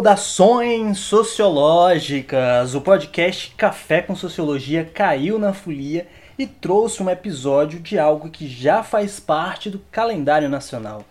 Saudações sociológicas! O podcast Café com Sociologia caiu na folia e trouxe um episódio de algo que já faz parte do calendário nacional.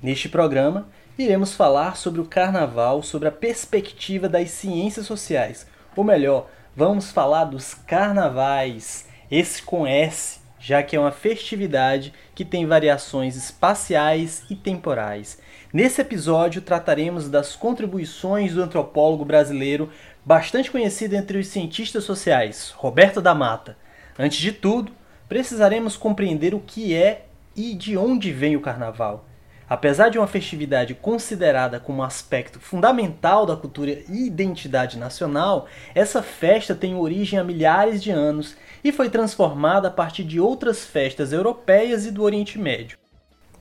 Neste programa, iremos falar sobre o carnaval, sobre a perspectiva das ciências sociais. Ou melhor, vamos falar dos carnavais. Esse com S, já que é uma festividade que tem variações espaciais e temporais. Nesse episódio trataremos das contribuições do antropólogo brasileiro bastante conhecido entre os cientistas sociais, Roberto da Mata. Antes de tudo, precisaremos compreender o que é e de onde vem o carnaval. Apesar de uma festividade considerada como um aspecto fundamental da cultura e identidade nacional, essa festa tem origem há milhares de anos e foi transformada a partir de outras festas europeias e do Oriente Médio.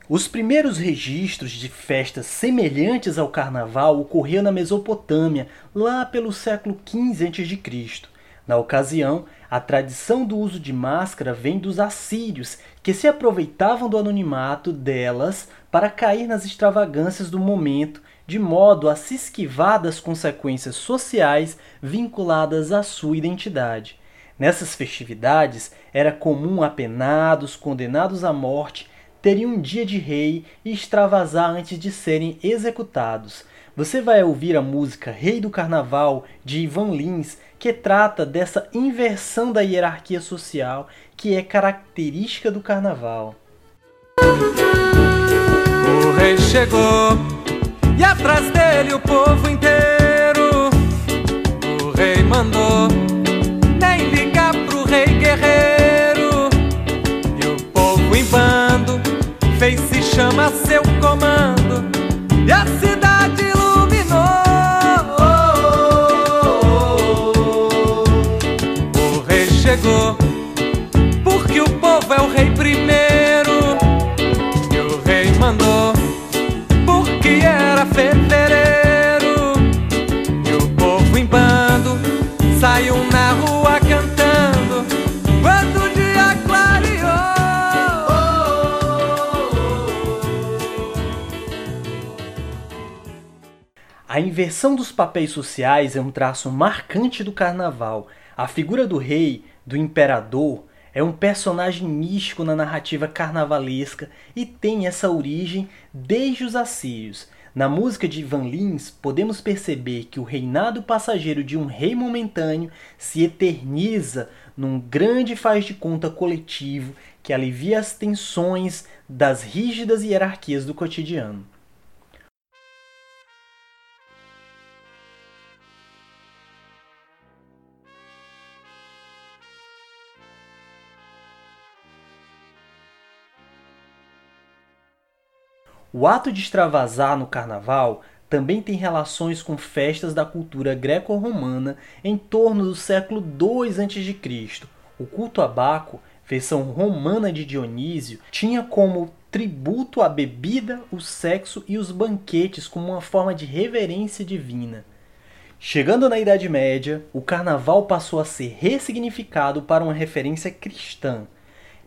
Os primeiros registros de festas semelhantes ao carnaval ocorreram na Mesopotâmia, lá pelo século XV a.C. Na ocasião, a tradição do uso de máscara vem dos assírios, que se aproveitavam do anonimato delas para cair nas extravagâncias do momento, de modo a se esquivar das consequências sociais vinculadas à sua identidade. Nessas festividades, era comum apenados, condenados à morte teriam um dia de rei e extravasar antes de serem executados. Você vai ouvir a música Rei do Carnaval de Ivan Lins, que trata dessa inversão da hierarquia social que é característica do carnaval. Rei chegou e atrás dele o povo inteiro. O rei mandou nem ligar pro rei guerreiro e o povo em bando fez se chama seu comando e a cidade iluminou. O rei chegou porque o povo é o rei primeiro A inversão dos papéis sociais é um traço marcante do carnaval. A figura do rei, do imperador, é um personagem místico na narrativa carnavalesca e tem essa origem desde os assírios. Na música de Van Lins, podemos perceber que o reinado passageiro de um rei momentâneo se eterniza num grande faz de conta coletivo que alivia as tensões das rígidas hierarquias do cotidiano. O ato de extravasar no carnaval também tem relações com festas da cultura greco-romana em torno do século II a.C. O culto a Baco, versão romana de Dionísio, tinha como tributo a bebida, o sexo e os banquetes como uma forma de reverência divina. Chegando na Idade Média, o carnaval passou a ser ressignificado para uma referência cristã.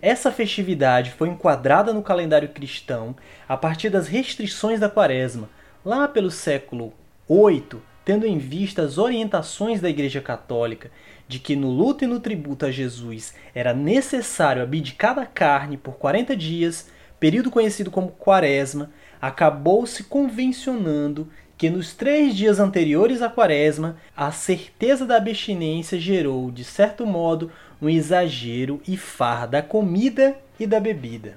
Essa festividade foi enquadrada no calendário cristão a partir das restrições da Quaresma, lá pelo século VIII, tendo em vista as orientações da Igreja Católica de que no luto e no tributo a Jesus era necessário abdicar da carne por 40 dias, período conhecido como Quaresma, acabou-se convencionando que nos três dias anteriores à Quaresma, a certeza da abstinência gerou, de certo modo, um exagero e farra da comida e da bebida.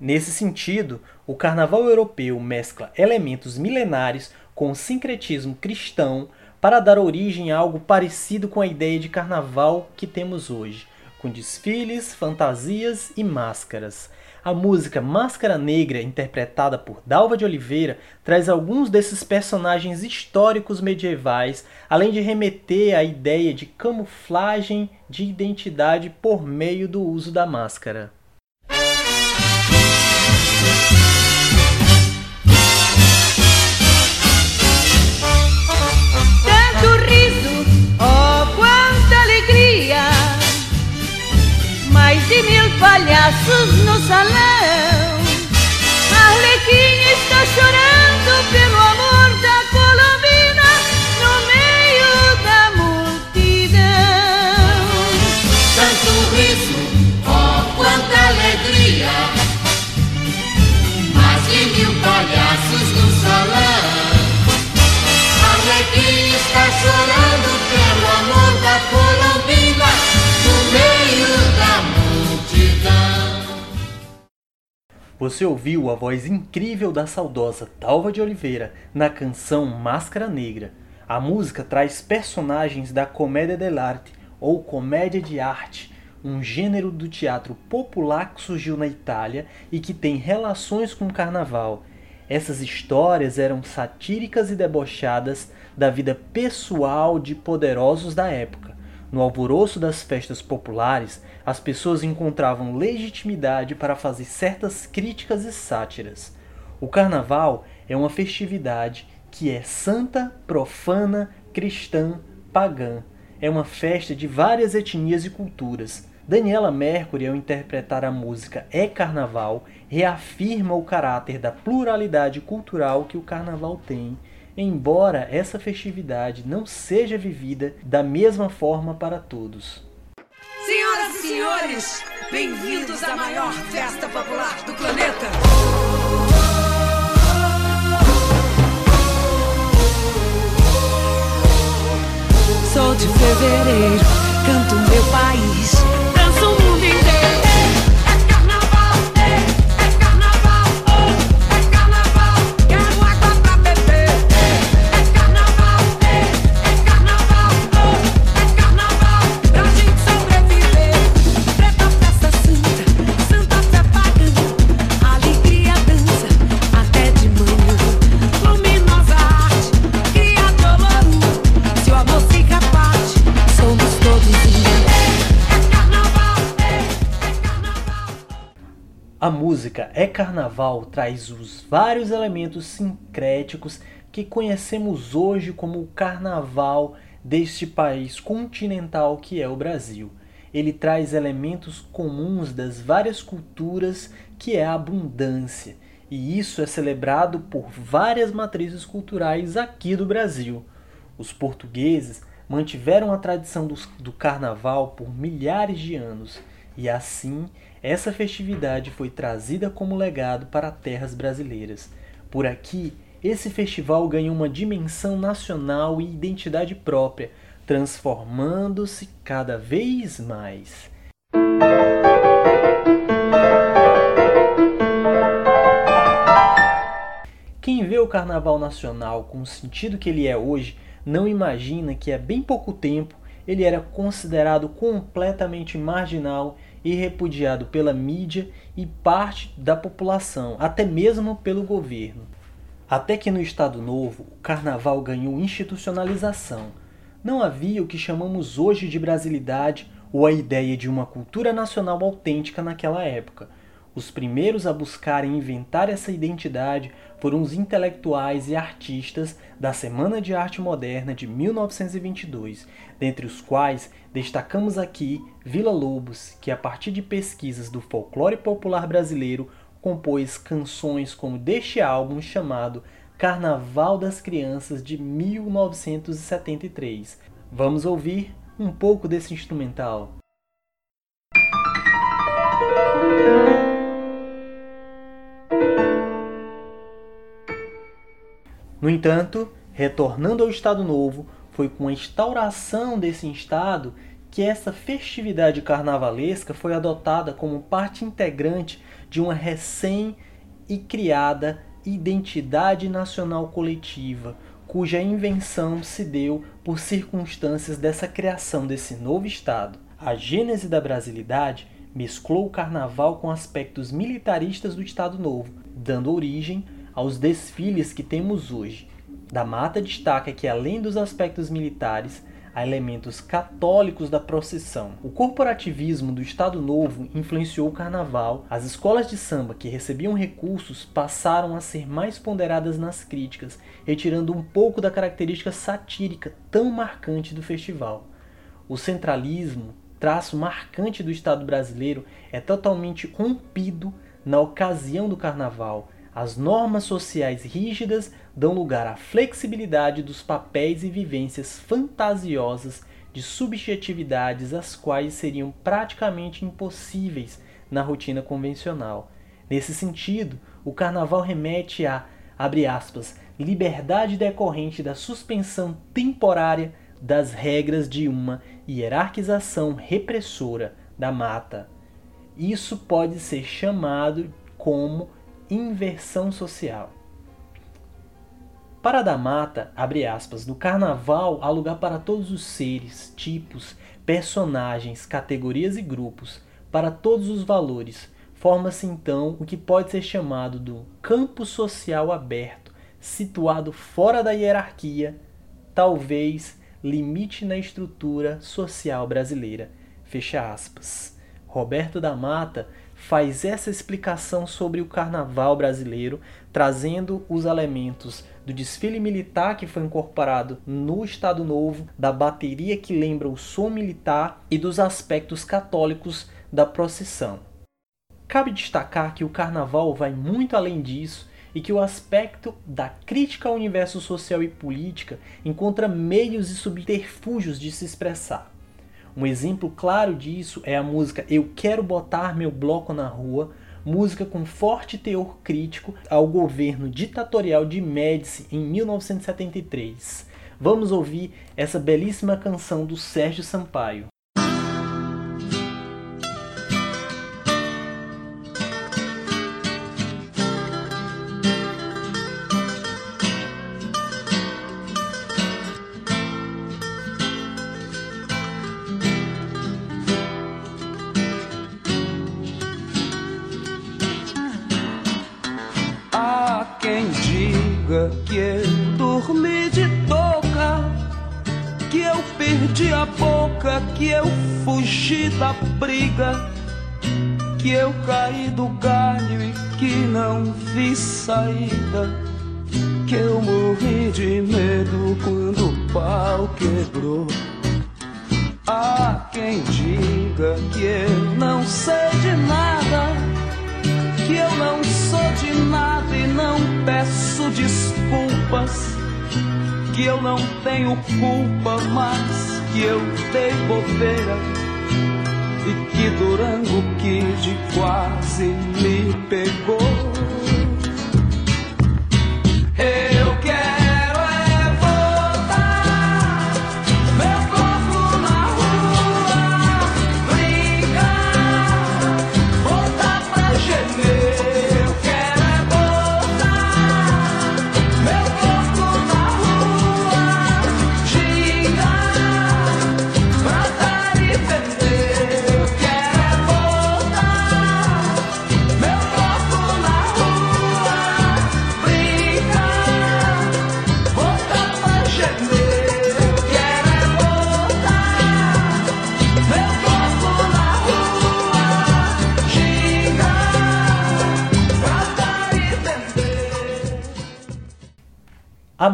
Nesse sentido, o carnaval europeu mescla elementos milenares com o sincretismo cristão para dar origem a algo parecido com a ideia de carnaval que temos hoje, com desfiles, fantasias e máscaras. A música Máscara Negra, interpretada por Dalva de Oliveira, traz alguns desses personagens históricos medievais, além de remeter à ideia de camuflagem de identidade por meio do uso da máscara. Você ouviu a voz incrível da saudosa Dalva de Oliveira na canção Máscara Negra. A música traz personagens da comédia dell'arte ou comédia de arte, um gênero do teatro popular que surgiu na Itália e que tem relações com o carnaval. Essas histórias eram satíricas e debochadas da vida pessoal de poderosos da época. No alvoroço das festas populares, as pessoas encontravam legitimidade para fazer certas críticas e sátiras. O carnaval é uma festividade que é santa, profana, cristã, pagã. É uma festa de várias etnias e culturas. Daniela Mercury, ao interpretar a música É Carnaval, reafirma o caráter da pluralidade cultural que o carnaval tem embora essa festividade não seja vivida da mesma forma para todos. Senhoras e senhores, bem-vindos à maior festa popular do planeta. Sou de fevereiro, canto meu país. Música É Carnaval traz os vários elementos sincréticos que conhecemos hoje como o carnaval deste país continental que é o Brasil. Ele traz elementos comuns das várias culturas que é a abundância, e isso é celebrado por várias matrizes culturais aqui do Brasil. Os portugueses mantiveram a tradição do, do carnaval por milhares de anos e assim essa festividade foi trazida como legado para terras brasileiras. Por aqui, esse festival ganhou uma dimensão nacional e identidade própria, transformando-se cada vez mais. Quem vê o Carnaval Nacional com o sentido que ele é hoje, não imagina que há bem pouco tempo ele era considerado completamente marginal e repudiado pela mídia e parte da população, até mesmo pelo governo. Até que no Estado Novo, o carnaval ganhou institucionalização. Não havia o que chamamos hoje de brasilidade ou a ideia de uma cultura nacional autêntica naquela época. Os primeiros a buscarem inventar essa identidade foram os intelectuais e artistas da Semana de Arte Moderna de 1922, dentre os quais destacamos aqui Vila Lobos, que a partir de pesquisas do folclore popular brasileiro compôs canções como deste álbum chamado Carnaval das Crianças de 1973. Vamos ouvir um pouco desse instrumental. No entanto, retornando ao Estado Novo, foi com a instauração desse Estado que essa festividade carnavalesca foi adotada como parte integrante de uma recém e criada identidade nacional coletiva, cuja invenção se deu por circunstâncias dessa criação desse novo Estado. A gênese da brasilidade mesclou o carnaval com aspectos militaristas do Estado Novo, dando origem aos desfiles que temos hoje. Da Mata destaca que, além dos aspectos militares, há elementos católicos da procissão. O corporativismo do Estado Novo influenciou o carnaval. As escolas de samba que recebiam recursos passaram a ser mais ponderadas nas críticas, retirando um pouco da característica satírica tão marcante do festival. O centralismo, traço marcante do Estado brasileiro, é totalmente rompido na ocasião do carnaval as normas sociais rígidas dão lugar à flexibilidade dos papéis e vivências fantasiosas de subjetividades as quais seriam praticamente impossíveis na rotina convencional. Nesse sentido, o carnaval remete a, abre aspas, liberdade decorrente da suspensão temporária das regras de uma hierarquização repressora da mata. Isso pode ser chamado como inversão social. Para da Mata, abre aspas, no carnaval há lugar para todos os seres, tipos, personagens, categorias e grupos, para todos os valores. Forma-se então o que pode ser chamado do campo social aberto, situado fora da hierarquia, talvez limite na estrutura social brasileira. Fecha aspas. Roberto da Mata faz essa explicação sobre o carnaval brasileiro, trazendo os elementos do desfile militar que foi incorporado no Estado Novo, da bateria que lembra o som militar e dos aspectos católicos da procissão. Cabe destacar que o carnaval vai muito além disso e que o aspecto da crítica ao universo social e política encontra meios e subterfúgios de se expressar. Um exemplo claro disso é a música Eu Quero Botar Meu Bloco na Rua, música com forte teor crítico ao governo ditatorial de Médici em 1973. Vamos ouvir essa belíssima canção do Sérgio Sampaio. Que eu dormi de toca, que eu perdi a boca, que eu fugi da briga, que eu caí do galho e que não vi saída, que eu morri de medo quando o pau quebrou. Há quem diga que eu não sei de nada que eu não sou de nada e não peço desculpas. Que eu não tenho culpa, mas que eu dei bobeira. E que Durango Kid quase me pegou. A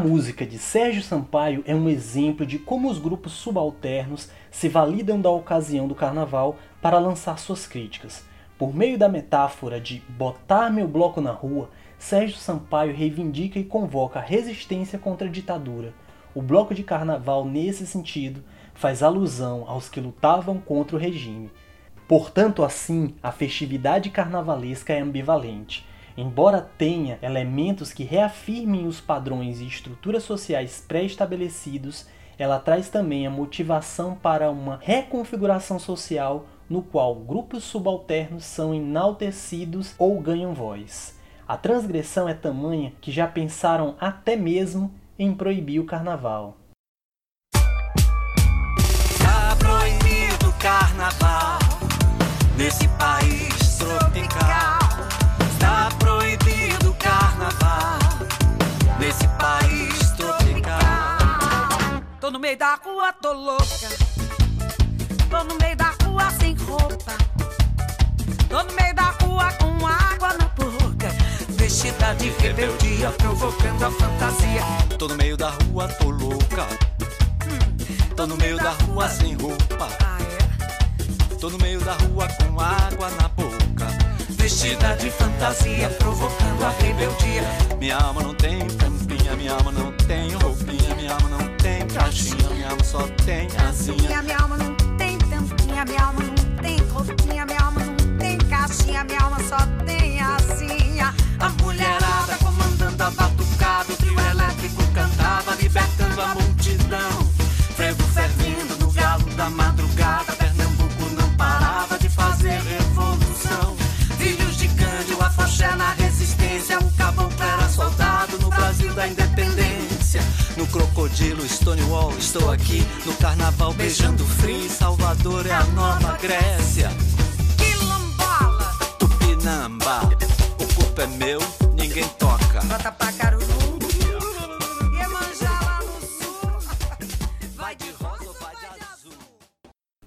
música de Sérgio Sampaio é um exemplo de como os grupos subalternos se validam da ocasião do carnaval para lançar suas críticas. Por meio da metáfora de botar meu bloco na rua, Sérgio Sampaio reivindica e convoca a resistência contra a ditadura. O bloco de carnaval, nesse sentido, faz alusão aos que lutavam contra o regime. Portanto, assim, a festividade carnavalesca é ambivalente Embora tenha elementos que reafirmem os padrões e estruturas sociais pré-estabelecidos, ela traz também a motivação para uma reconfiguração social no qual grupos subalternos são enaltecidos ou ganham voz. A transgressão é tamanha que já pensaram até mesmo em proibir o carnaval. Tá proibido carnaval nesse país Tô no meio da rua, tô louca. Tô no meio da rua sem roupa. Tô no meio da rua com água na boca. Vestida de rebeldia, provocando a fantasia. Tô no meio da rua, tô louca. Tô no meio da rua sem roupa. Ah, é? Tô no meio da rua com água na boca. Vestida de fantasia, provocando a rebeldia. Minha alma não tem tampinha, minha alma não tem roupinha, minha alma não tem caixinha, minha alma só tem assim. Minha alma não tem tampinha, minha alma não tem roupinha, minha alma não tem caixinha, minha alma só tem assim. A mulherada comandando a batucada, o trio elétrico cantava, libertando a multidão. Frevo fervindo no galo da madrugada, Pernambuco não parava de fazer revolução. Filhos de Cândido, a na resistência, um caboclo era soldado no Brasil da independência. No crocodilo Stonewall estou aqui. No carnaval beijando frio. Salvador é a nova Grécia. Quilombola, Tupinamba, o corpo é meu, ninguém toca. bota pra Caruru. Iemanjá lá no sul. Vai de rosa ou vai de azul.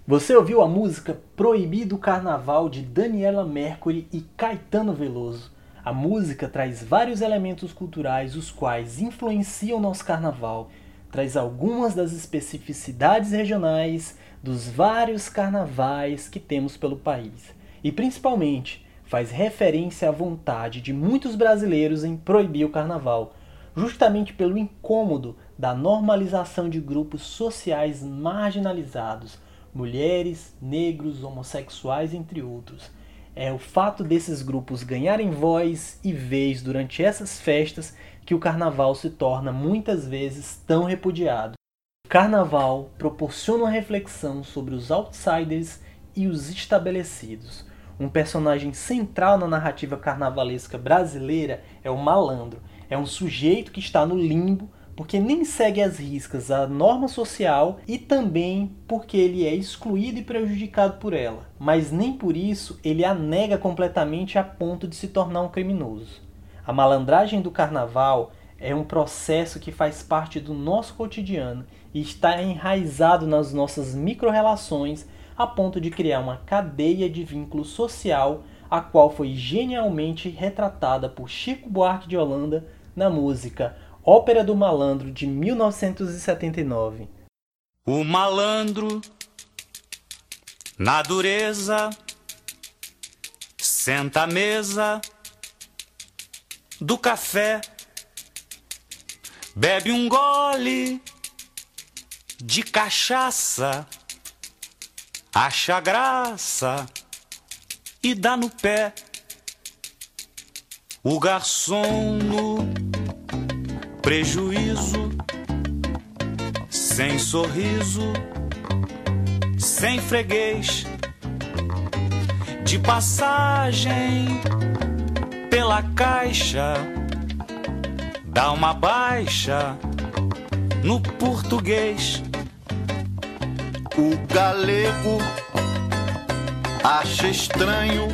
Você ouviu a música Proibido Carnaval de Daniela Mercury e Caetano Veloso. A música traz vários elementos culturais os quais influenciam nosso carnaval, traz algumas das especificidades regionais dos vários carnavais que temos pelo país e principalmente faz referência à vontade de muitos brasileiros em proibir o carnaval, justamente pelo incômodo da normalização de grupos sociais marginalizados, mulheres, negros, homossexuais, entre outros. É o fato desses grupos ganharem voz e vez durante essas festas que o carnaval se torna muitas vezes tão repudiado. O carnaval proporciona uma reflexão sobre os outsiders e os estabelecidos. Um personagem central na narrativa carnavalesca brasileira é o malandro. É um sujeito que está no limbo porque nem segue as riscas a norma social e também porque ele é excluído e prejudicado por ela. Mas nem por isso ele a nega completamente a ponto de se tornar um criminoso. A malandragem do carnaval é um processo que faz parte do nosso cotidiano e está enraizado nas nossas microrrelações a ponto de criar uma cadeia de vínculo social a qual foi genialmente retratada por Chico Buarque de Holanda na música Ópera do Malandro de 1979. O malandro, na dureza, senta à mesa do café, bebe um gole de cachaça, acha graça e dá no pé. O garçom no prejuízo, sem sorriso, sem freguês, de passagem pela caixa, dá uma baixa no português. O galego acha estranho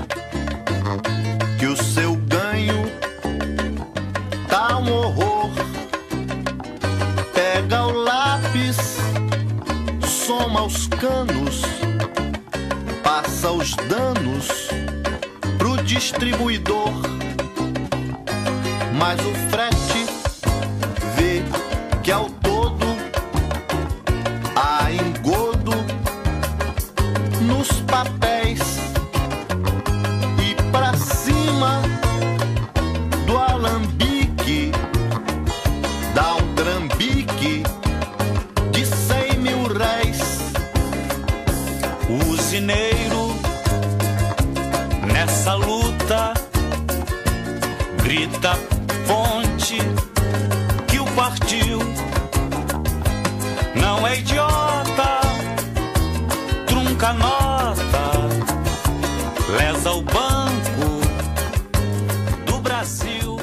que o seu soma os canos, passa os danos pro distribuidor. Mas o frete vê que ao fonte que o partiu. Não é idiota. Trunca nota. Lesa o banco do Brasil.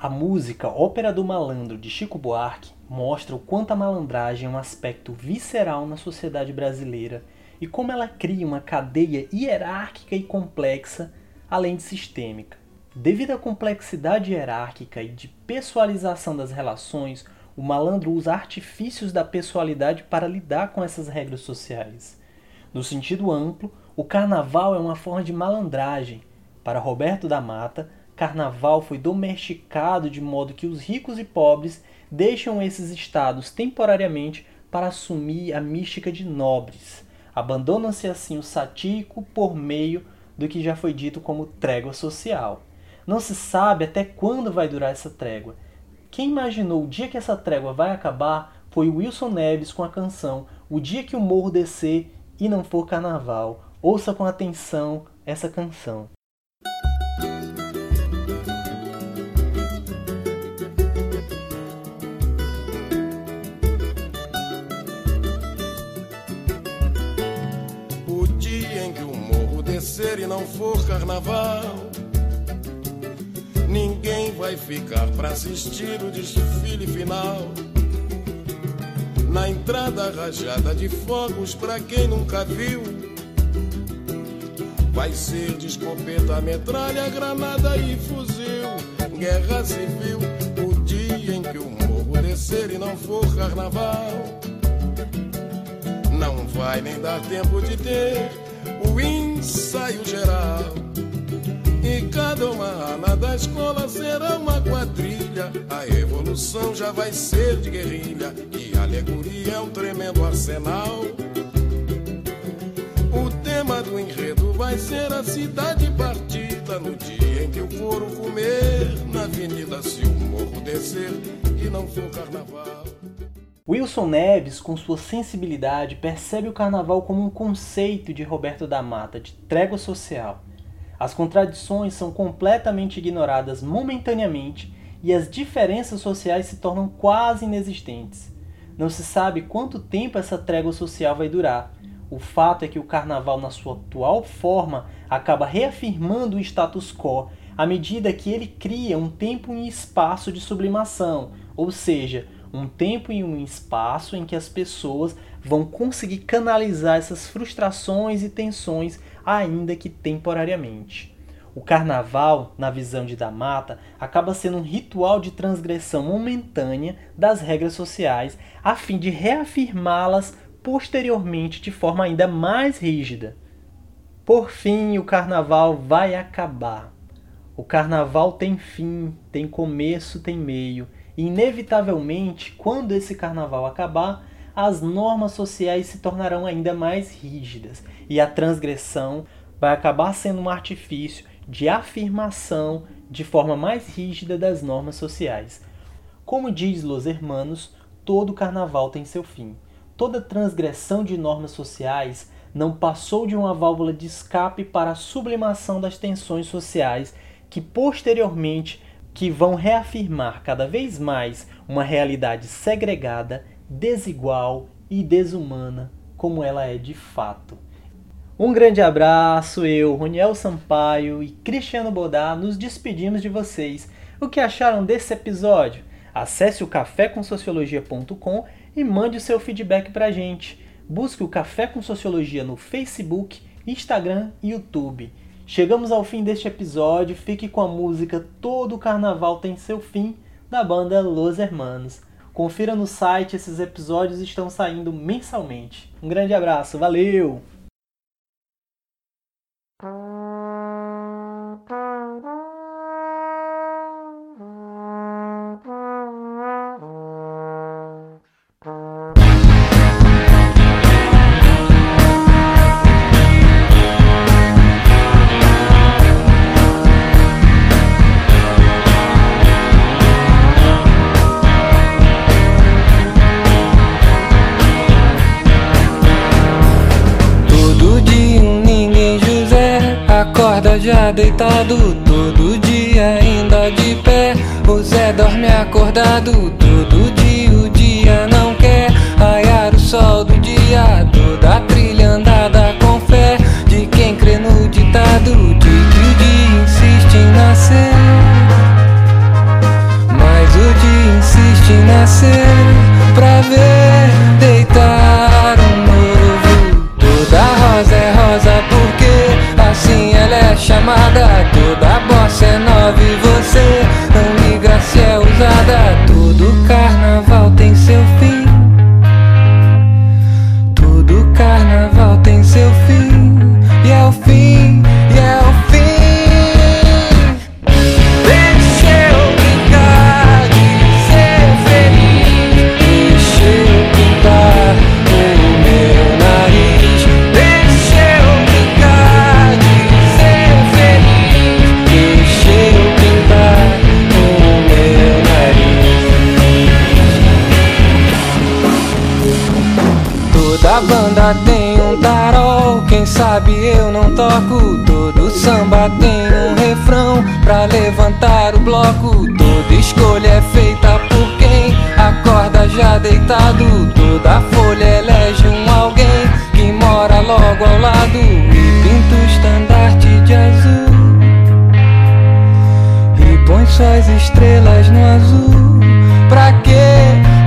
A música Ópera do Malandro de Chico Buarque mostra o quanto a malandragem é um aspecto visceral na sociedade brasileira e como ela cria uma cadeia hierárquica e complexa, além de sistêmica. Devido à complexidade hierárquica e de pessoalização das relações, o malandro usa artifícios da pessoalidade para lidar com essas regras sociais. No sentido amplo, o carnaval é uma forma de malandragem. Para Roberto da Mata, carnaval foi domesticado de modo que os ricos e pobres deixam esses estados temporariamente para assumir a mística de nobres. Abandonam-se assim o satírico por meio do que já foi dito como trégua social. Não se sabe até quando vai durar essa trégua. Quem imaginou o dia que essa trégua vai acabar foi Wilson Neves com a canção O Dia que o Morro Descer e Não For Carnaval. Ouça com atenção essa canção. Descer e não for carnaval, vai ficar para assistir o desfile final. Na entrada rajada de fogos para quem nunca viu. Vai ser de escopeta, metralha, granada e fuzil. Guerra civil, o dia em que o morro descer e não for carnaval. Não vai nem dar tempo de ter o ensaio geral. E cada uma ala da escola será uma quadrilha. A evolução já vai ser de guerrilha. E a alegoria é um tremendo arsenal. O tema do enredo vai ser a cidade partida. No dia em que o couro comer na avenida, se o morro descer e não for carnaval. Wilson Neves, com sua sensibilidade, percebe o carnaval como um conceito de Roberto da Mata, de trégua social. As contradições são completamente ignoradas momentaneamente e as diferenças sociais se tornam quase inexistentes. Não se sabe quanto tempo essa trégua social vai durar. O fato é que o carnaval, na sua atual forma, acaba reafirmando o status quo à medida que ele cria um tempo e espaço de sublimação, ou seja, um tempo e um espaço em que as pessoas vão conseguir canalizar essas frustrações e tensões, ainda que temporariamente. O carnaval, na visão de Da Mata, acaba sendo um ritual de transgressão momentânea das regras sociais, a fim de reafirmá-las posteriormente de forma ainda mais rígida. Por fim, o carnaval vai acabar. O carnaval tem fim, tem começo, tem meio inevitavelmente, quando esse carnaval acabar, as normas sociais se tornarão ainda mais rígidas e a transgressão vai acabar sendo um artifício de afirmação de forma mais rígida das normas sociais. Como diz Los Hermanos, todo carnaval tem seu fim. Toda transgressão de normas sociais não passou de uma válvula de escape para a sublimação das tensões sociais que posteriormente que vão reafirmar cada vez mais uma realidade segregada, desigual e desumana como ela é de fato. Um grande abraço, eu, Roniel Sampaio e Cristiano Bodá nos despedimos de vocês. O que acharam desse episódio? Acesse o cafécomsociologia.com e mande o seu feedback pra gente. Busque o Café com Sociologia no Facebook, Instagram e YouTube. Chegamos ao fim deste episódio, fique com a música Todo Carnaval Tem Seu Fim, da banda Los Hermanos. Confira no site, esses episódios estão saindo mensalmente. Um grande abraço, valeu! Já deitado todo dia ainda de pé. O Zé dorme acordado todo dia. O dia não quer raiar o sol do dia. Toda trilha andada com fé de quem crê no ditado de que o dia insiste em nascer. Mas o dia insiste em nascer não toco. Todo samba tem um refrão Pra levantar o bloco. Toda escolha é feita por quem Acorda já deitado. Toda folha elege um alguém Que mora logo ao lado. E pinta o estandarte de azul. E põe só as estrelas no azul. Pra que